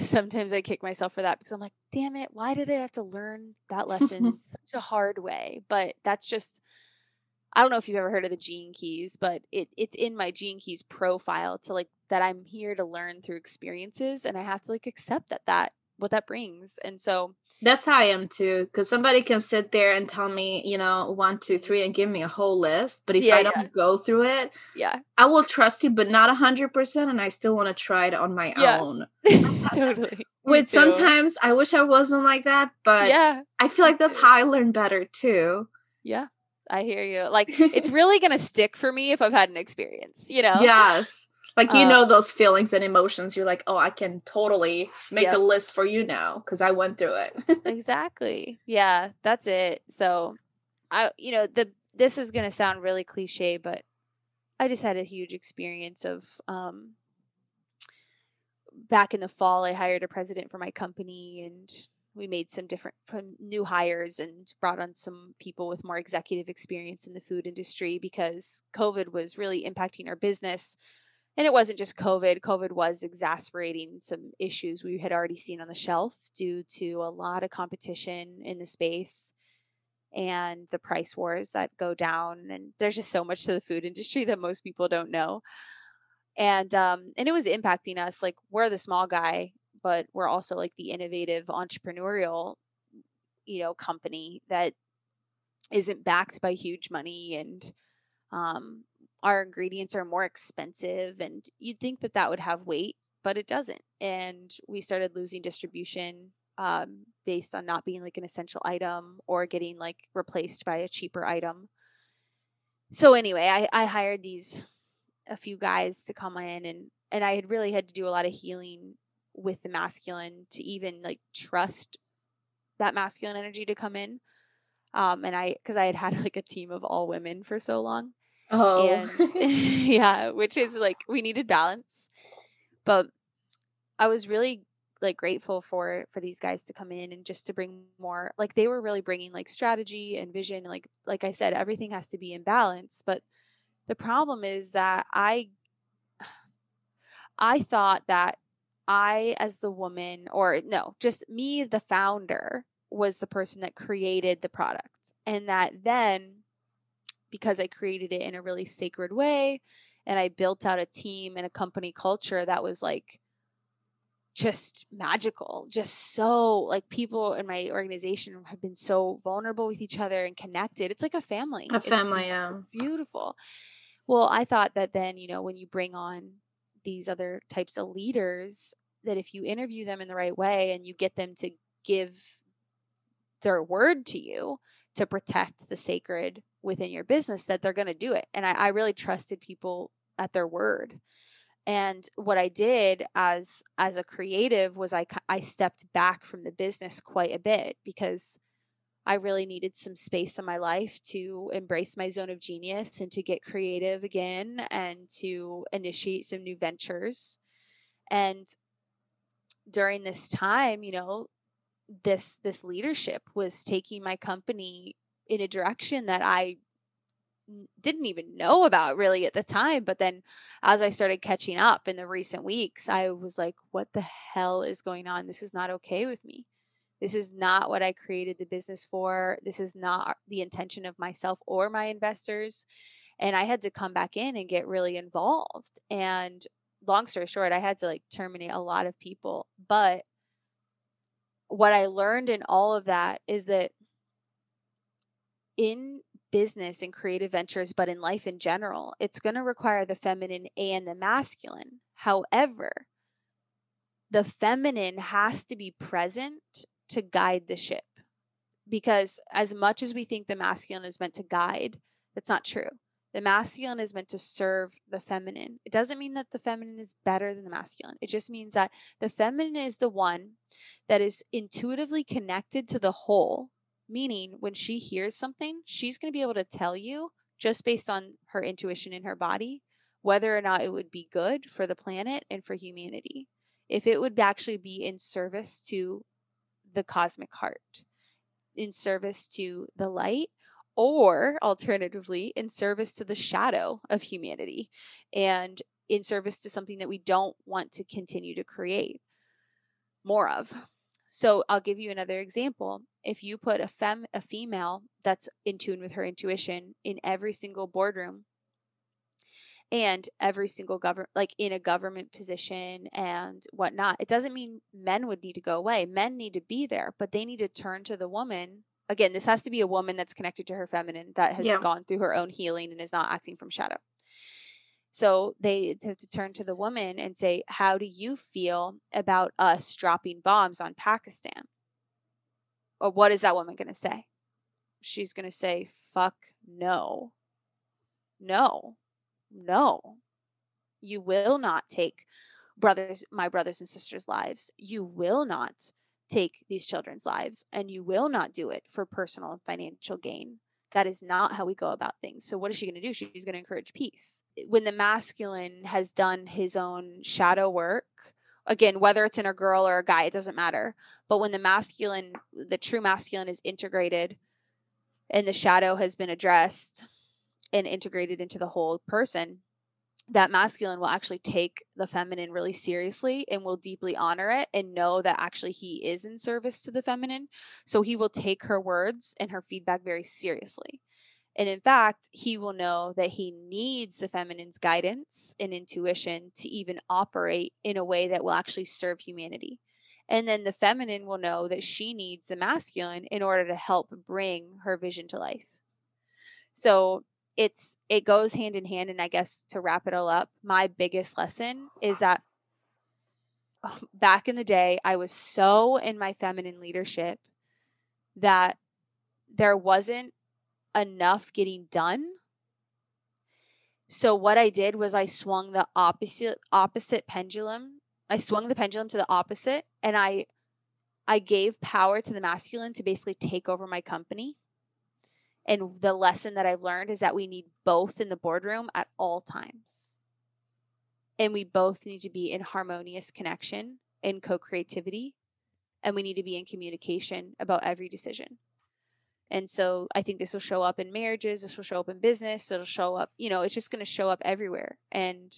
sometimes I kick myself for that because I'm like, damn it, why did I have to learn that lesson such a hard way? But that's just I don't know if you've ever heard of the gene keys, but it it's in my gene keys profile to like that I'm here to learn through experiences and I have to like accept that that what that brings. And so that's how I am too. Because somebody can sit there and tell me, you know, one, two, mm-hmm. three, and give me a whole list. But if yeah, I don't yeah. go through it, yeah, I will trust you, but not a hundred percent. And I still want to try it on my yeah. own. totally. Which sometimes I wish I wasn't like that, but yeah, I feel like that's how I learn better too. Yeah. I hear you. Like it's really gonna stick for me if I've had an experience, you know? Yes. Like you uh, know those feelings and emotions. You're like, oh, I can totally make yep. the list for you now because I went through it. exactly. Yeah, that's it. So, I you know the this is gonna sound really cliche, but I just had a huge experience of um back in the fall. I hired a president for my company and we made some different new hires and brought on some people with more executive experience in the food industry because COVID was really impacting our business and it wasn't just COVID. COVID was exacerbating some issues we had already seen on the shelf due to a lot of competition in the space and the price wars that go down. And there's just so much to the food industry that most people don't know. And um, and it was impacting us. Like we're the small guy, but we're also like the innovative entrepreneurial, you know, company that isn't backed by huge money and um, our ingredients are more expensive and you'd think that that would have weight but it doesn't and we started losing distribution um, based on not being like an essential item or getting like replaced by a cheaper item so anyway i, I hired these a few guys to come in and and i had really had to do a lot of healing with the masculine to even like trust that masculine energy to come in. Um, and I, because I had had like a team of all women for so long. Oh, And yeah, which is like we needed balance. But I was really like grateful for for these guys to come in and just to bring more like they were really bringing like strategy and vision like like I said everything has to be in balance but the problem is that I I thought that I as the woman or no just me the founder was the person that created the product and that then because I created it in a really sacred way and I built out a team and a company culture that was like just magical just so like people in my organization have been so vulnerable with each other and connected it's like a family a family. Yeah. it's beautiful well i thought that then you know when you bring on these other types of leaders that if you interview them in the right way and you get them to give their word to you to protect the sacred within your business that they're going to do it. And I, I really trusted people at their word. And what i did as as a creative was i i stepped back from the business quite a bit because i really needed some space in my life to embrace my zone of genius and to get creative again and to initiate some new ventures. And during this time you know this this leadership was taking my company in a direction that I didn't even know about really at the time but then as i started catching up in the recent weeks i was like what the hell is going on? This is not okay with me. This is not what i created the business for. This is not the intention of myself or my investors. And i had to come back in and get really involved. And long story short i had to like terminate a lot of people. But what I learned in all of that is that in business and creative ventures, but in life in general, it's going to require the feminine and the masculine. However, the feminine has to be present to guide the ship. Because as much as we think the masculine is meant to guide, that's not true. The masculine is meant to serve the feminine. It doesn't mean that the feminine is better than the masculine. It just means that the feminine is the one that is intuitively connected to the whole, meaning when she hears something, she's going to be able to tell you just based on her intuition in her body whether or not it would be good for the planet and for humanity. If it would actually be in service to the cosmic heart, in service to the light, or alternatively, in service to the shadow of humanity and in service to something that we don't want to continue to create more of. So I'll give you another example. If you put a fem a female that's in tune with her intuition in every single boardroom and every single government like in a government position and whatnot, it doesn't mean men would need to go away. Men need to be there, but they need to turn to the woman. Again, this has to be a woman that's connected to her feminine that has Yeah. gone through her own healing and is not acting from shadow. So they have to turn to the woman and say, How do you feel about us dropping bombs on Pakistan? Or what is that woman going to say? She's going to say, Fuck no. No. No. You will not take brothers, my brothers and sisters' lives. You will not take these children's lives, and you will not do it for personal and financial gain. That is not how we go about things. So, what is she going to do? She's going to encourage peace. When the masculine has done his own shadow work, again, whether it's in a girl or a guy, it doesn't matter. But when the masculine, the true masculine is integrated and the shadow has been addressed and integrated into the whole person, that masculine will actually take the feminine really seriously and will deeply honor it and know that actually he is in service to the feminine. So he will take her words and her feedback very seriously. And in fact, he will know that he needs the feminine's guidance and intuition to even operate in a way that will actually serve humanity. And then the feminine will know that she needs the masculine in order to help bring her vision to life. So it's it goes hand in hand and i guess to wrap it all up my biggest lesson is that oh, back in the day i was so in my feminine leadership that there wasn't enough getting done so what i did was i swung the opposite opposite pendulum I swung the pendulum to the opposite and I I gave power to the masculine to basically take over my company. And the lesson that I've learned is that we need both in the boardroom at all times. And we both need to be in harmonious connection and co creativity. And we need to be in communication about every decision. And so I think this will show up in marriages, this will show up in business, it'll show up, you know, it's just going to show up everywhere. And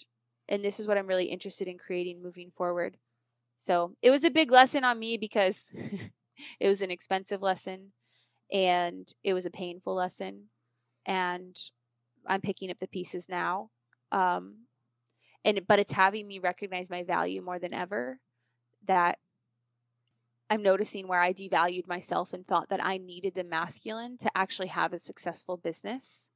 and this is what I'm really interested in creating moving forward. So, it was a big lesson on me because it was an expensive lesson and it was a painful lesson and I'm picking up the pieces now. Um and but it's having me recognize my value more than ever that I'm noticing where I devalued myself and thought that I needed the masculine to actually have a successful business.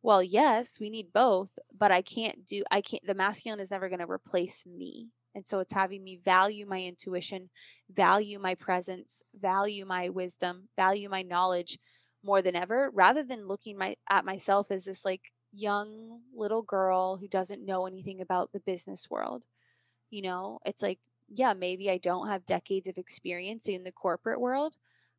Well, yes, we need both, but I can't do, I can't, the masculine is never going to replace me. And so it's having me value my intuition, value my presence, value my wisdom, value my knowledge more than ever, rather than looking my, at myself as this like young little girl who doesn't know anything about the business world. You know, it's like yeah, maybe I don't have decades of experience in the corporate world,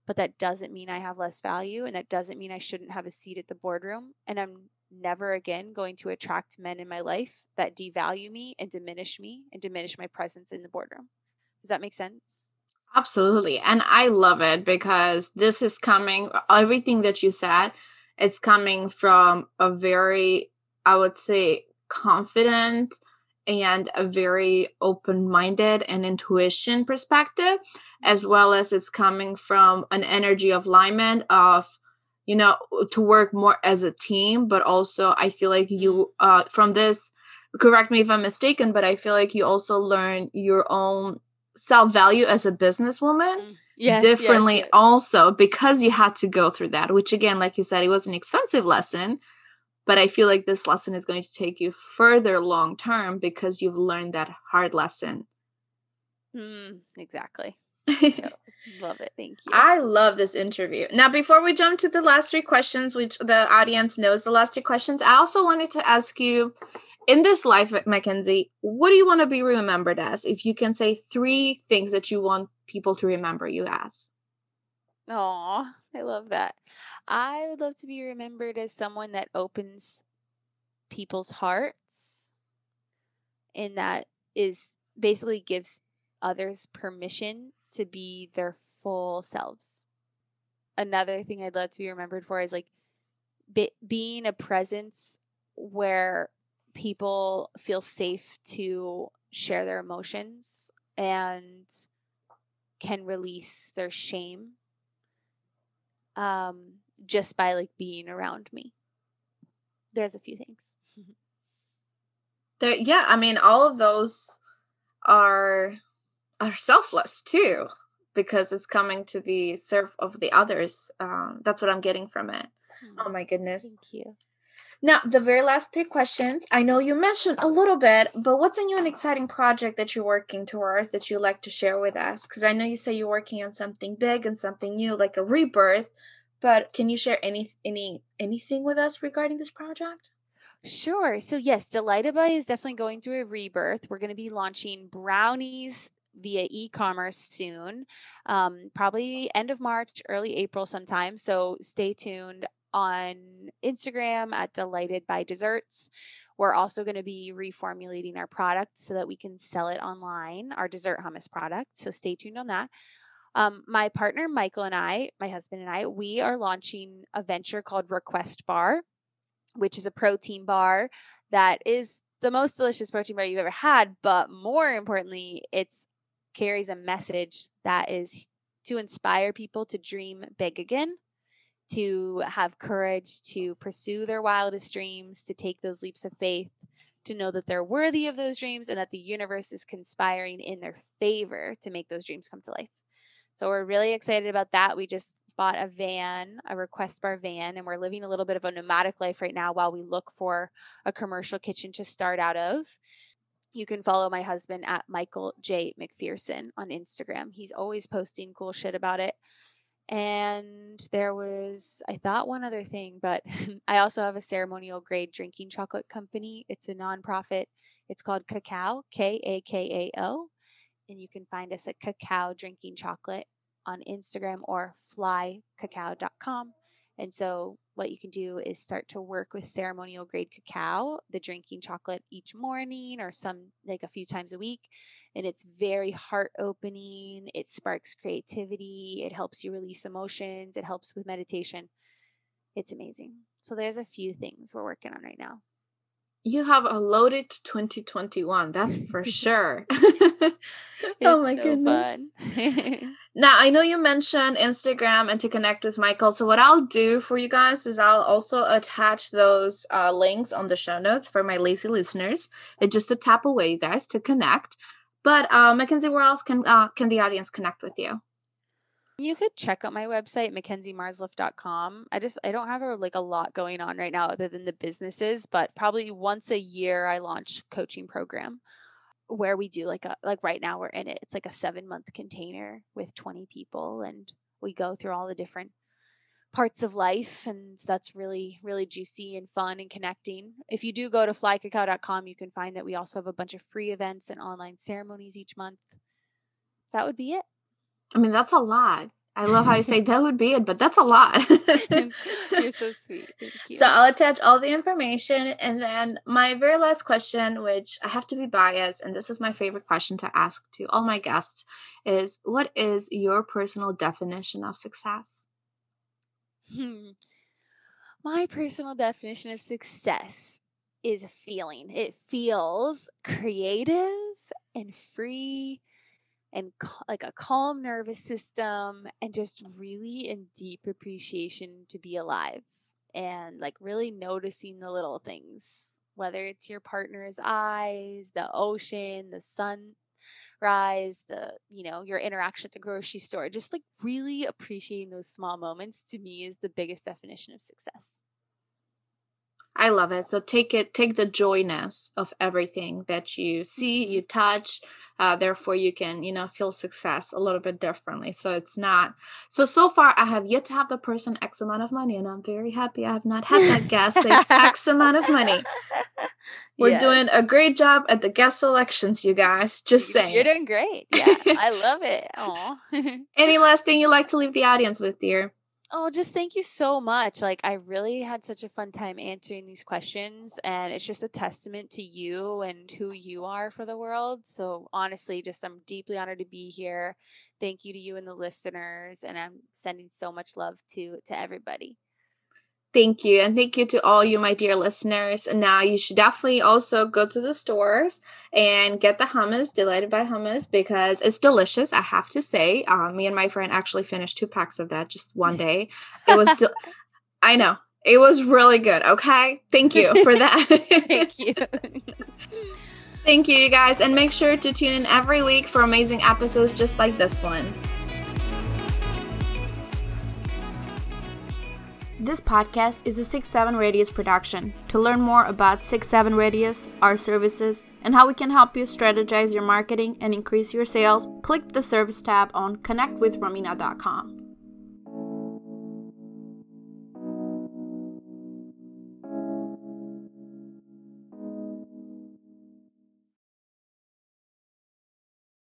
but that doesn't mean I have less value and that doesn't mean I shouldn't have a seat at the boardroom. And I'm never again going to attract men in my life that devalue me and diminish me and diminish my presence in the boardroom. Does that make sense? Absolutely. And I love it because this is coming, everything that you said, it's coming from a very, I would say, confident, and a very open minded and intuition perspective, as well as it's coming from an energy of alignment of, you know, to work more as a team. But also, I feel like you, uh, from this, correct me if I'm mistaken, but I feel like you also learn your own self value as a businesswoman. Mm. Yes, differently yes. also because you had to go through that which again like you said it was an expensive lesson but I feel like this lesson is going to take you further long term because you've learned that hard lesson. Mm, exactly. So, love it. Thank you. I love this interview. Now, before we jump to the last three questions, which the audience knows the last three questions, I also wanted to ask you in this life, Mackenzie, what do you want to be remembered as? If you can say three things that you want people to remember you as. Oh, I love that. I would love to be remembered as someone that opens people's hearts and that is basically gives others permission to be their full selves. Another thing I'd love to be remembered for is like be- being a presence where people feel safe to share their emotions and can release their shame um, just by like being around me. There's a few things. There, yeah, I mean, all of those are are selfless too, because it's coming to the serve of the others. Um, that's what I'm getting from it. Oh hmm. my goodness! Thank you. Now, the very last three questions. I know you mentioned a little bit, but what's a new and exciting project that you're working towards that you'd like to share with us? Because I know you say you're working on something big and something new, like a rebirth. But can you share any any anything with us regarding this project? Sure. So yes, Delighted By is definitely going through a rebirth. We're going to be launching brownies via e-commerce soon, um, probably end of March, early April sometime. So stay tuned on Instagram at Delighted by Desserts. We're also going to be reformulating our product so that we can sell it online, our dessert hummus product. So stay tuned on that. Um, my partner Michael and I, my husband and I, we are launching a venture called Request Bar, which is a protein bar that is the most delicious protein bar you've ever had. But more importantly, it's carries a message that is to inspire people to dream big again, to have courage to pursue their wildest dreams, to take those leaps of faith, to know that they're worthy of those dreams and that the universe is conspiring in their favor to make those dreams come to life. So we're really excited about that. We just bought a van, a request bar van, and we're living a little bit of a nomadic life right now while we look for a commercial kitchen to start out of. You can follow my husband at Michael J. McPherson on Instagram. He's always posting cool shit about it. And there was, I thought one other thing, but I also have a ceremonial grade drinking chocolate company. It's a nonprofit. It's called Kakao, K A K A O and you can find us at Kakao Drinking Chocolate on Instagram or flykakao.com. And so, what you can do is start to work with ceremonial grade cacao, the drinking chocolate each morning or some like a few times a week. And it's very heart opening. It sparks creativity. It helps you release emotions. It helps with meditation. It's amazing. So, there's a few things we're working on right now. You have a loaded 2021, that's for sure. oh my so goodness. now, I know you mentioned Instagram and to connect with Michael. So, what I'll do for you guys is I'll also attach those uh, links on the show notes for my lazy listeners. It's just a tap away, you guys, to connect. But uh, Mackenzie, where else can uh, can the audience connect with you? You could check out my website, mackenziemarzluff.com. I just I don't have a, like a lot going on right now other than the businesses, but probably once a year I launch coaching program where we do like a like right now we're in it. It's like a 7 month container with 20 people and we go through all the different parts of life and that's really really juicy and fun and connecting. If you do go to flykakao.com, you can find that we also have a bunch of free events and online ceremonies each month. That would be it. I mean, that's a lot. I love how you say that would be it, but that's a lot. You're so sweet. Thank you. So I'll attach all the information. And then my very last question, which I have to be biased, and this is my favorite question to ask to all my guests, is what is your personal definition of success? Hmm. My personal definition of success is a feeling. It feels creative and free and like a calm nervous system and just really in deep appreciation to be alive and like really noticing the little things whether it's your partner's eyes the ocean the sunrise the you know your interaction at the grocery store just like really appreciating those small moments to me is the biggest definition of success I love it. So take it, take the joyness of everything that you see, mm-hmm. you touch. Uh, therefore, you can, you know, feel success a little bit differently. So it's not. So so far, I have yet to have the person X amount of money, and I'm very happy I have not had that guest say X amount of money. We're yes. doing a great job at the guest selections, you guys. Just saying. You're doing great. Yeah, I love it. Any last thing you'd like to leave the audience with, dear? Oh, just thank you so much. Like, I really had such a fun time answering these questions, and it's just a testament to you and who you are for the world. So, honestly, just I'm deeply honored to be here. Thank you to you and the listeners, and I'm sending so much love to to everybody. Thank you. And thank you to all you, my dear listeners. And now you should definitely also go to the stores and get the hummus, Delighted by Hummus, because it's delicious. I have to say, um, me and my friend actually finished two packs of that just one day. It was, de- I know, it was really good. Okay. Thank you for that. thank you. thank you, you guys. And make sure to tune in every week for amazing episodes just like this one. This podcast is a 6 7 Radius production. To learn more about 6 7 Radius, our services, and how we can help you strategize your marketing and increase your sales, click the service tab on connectwithromina.com.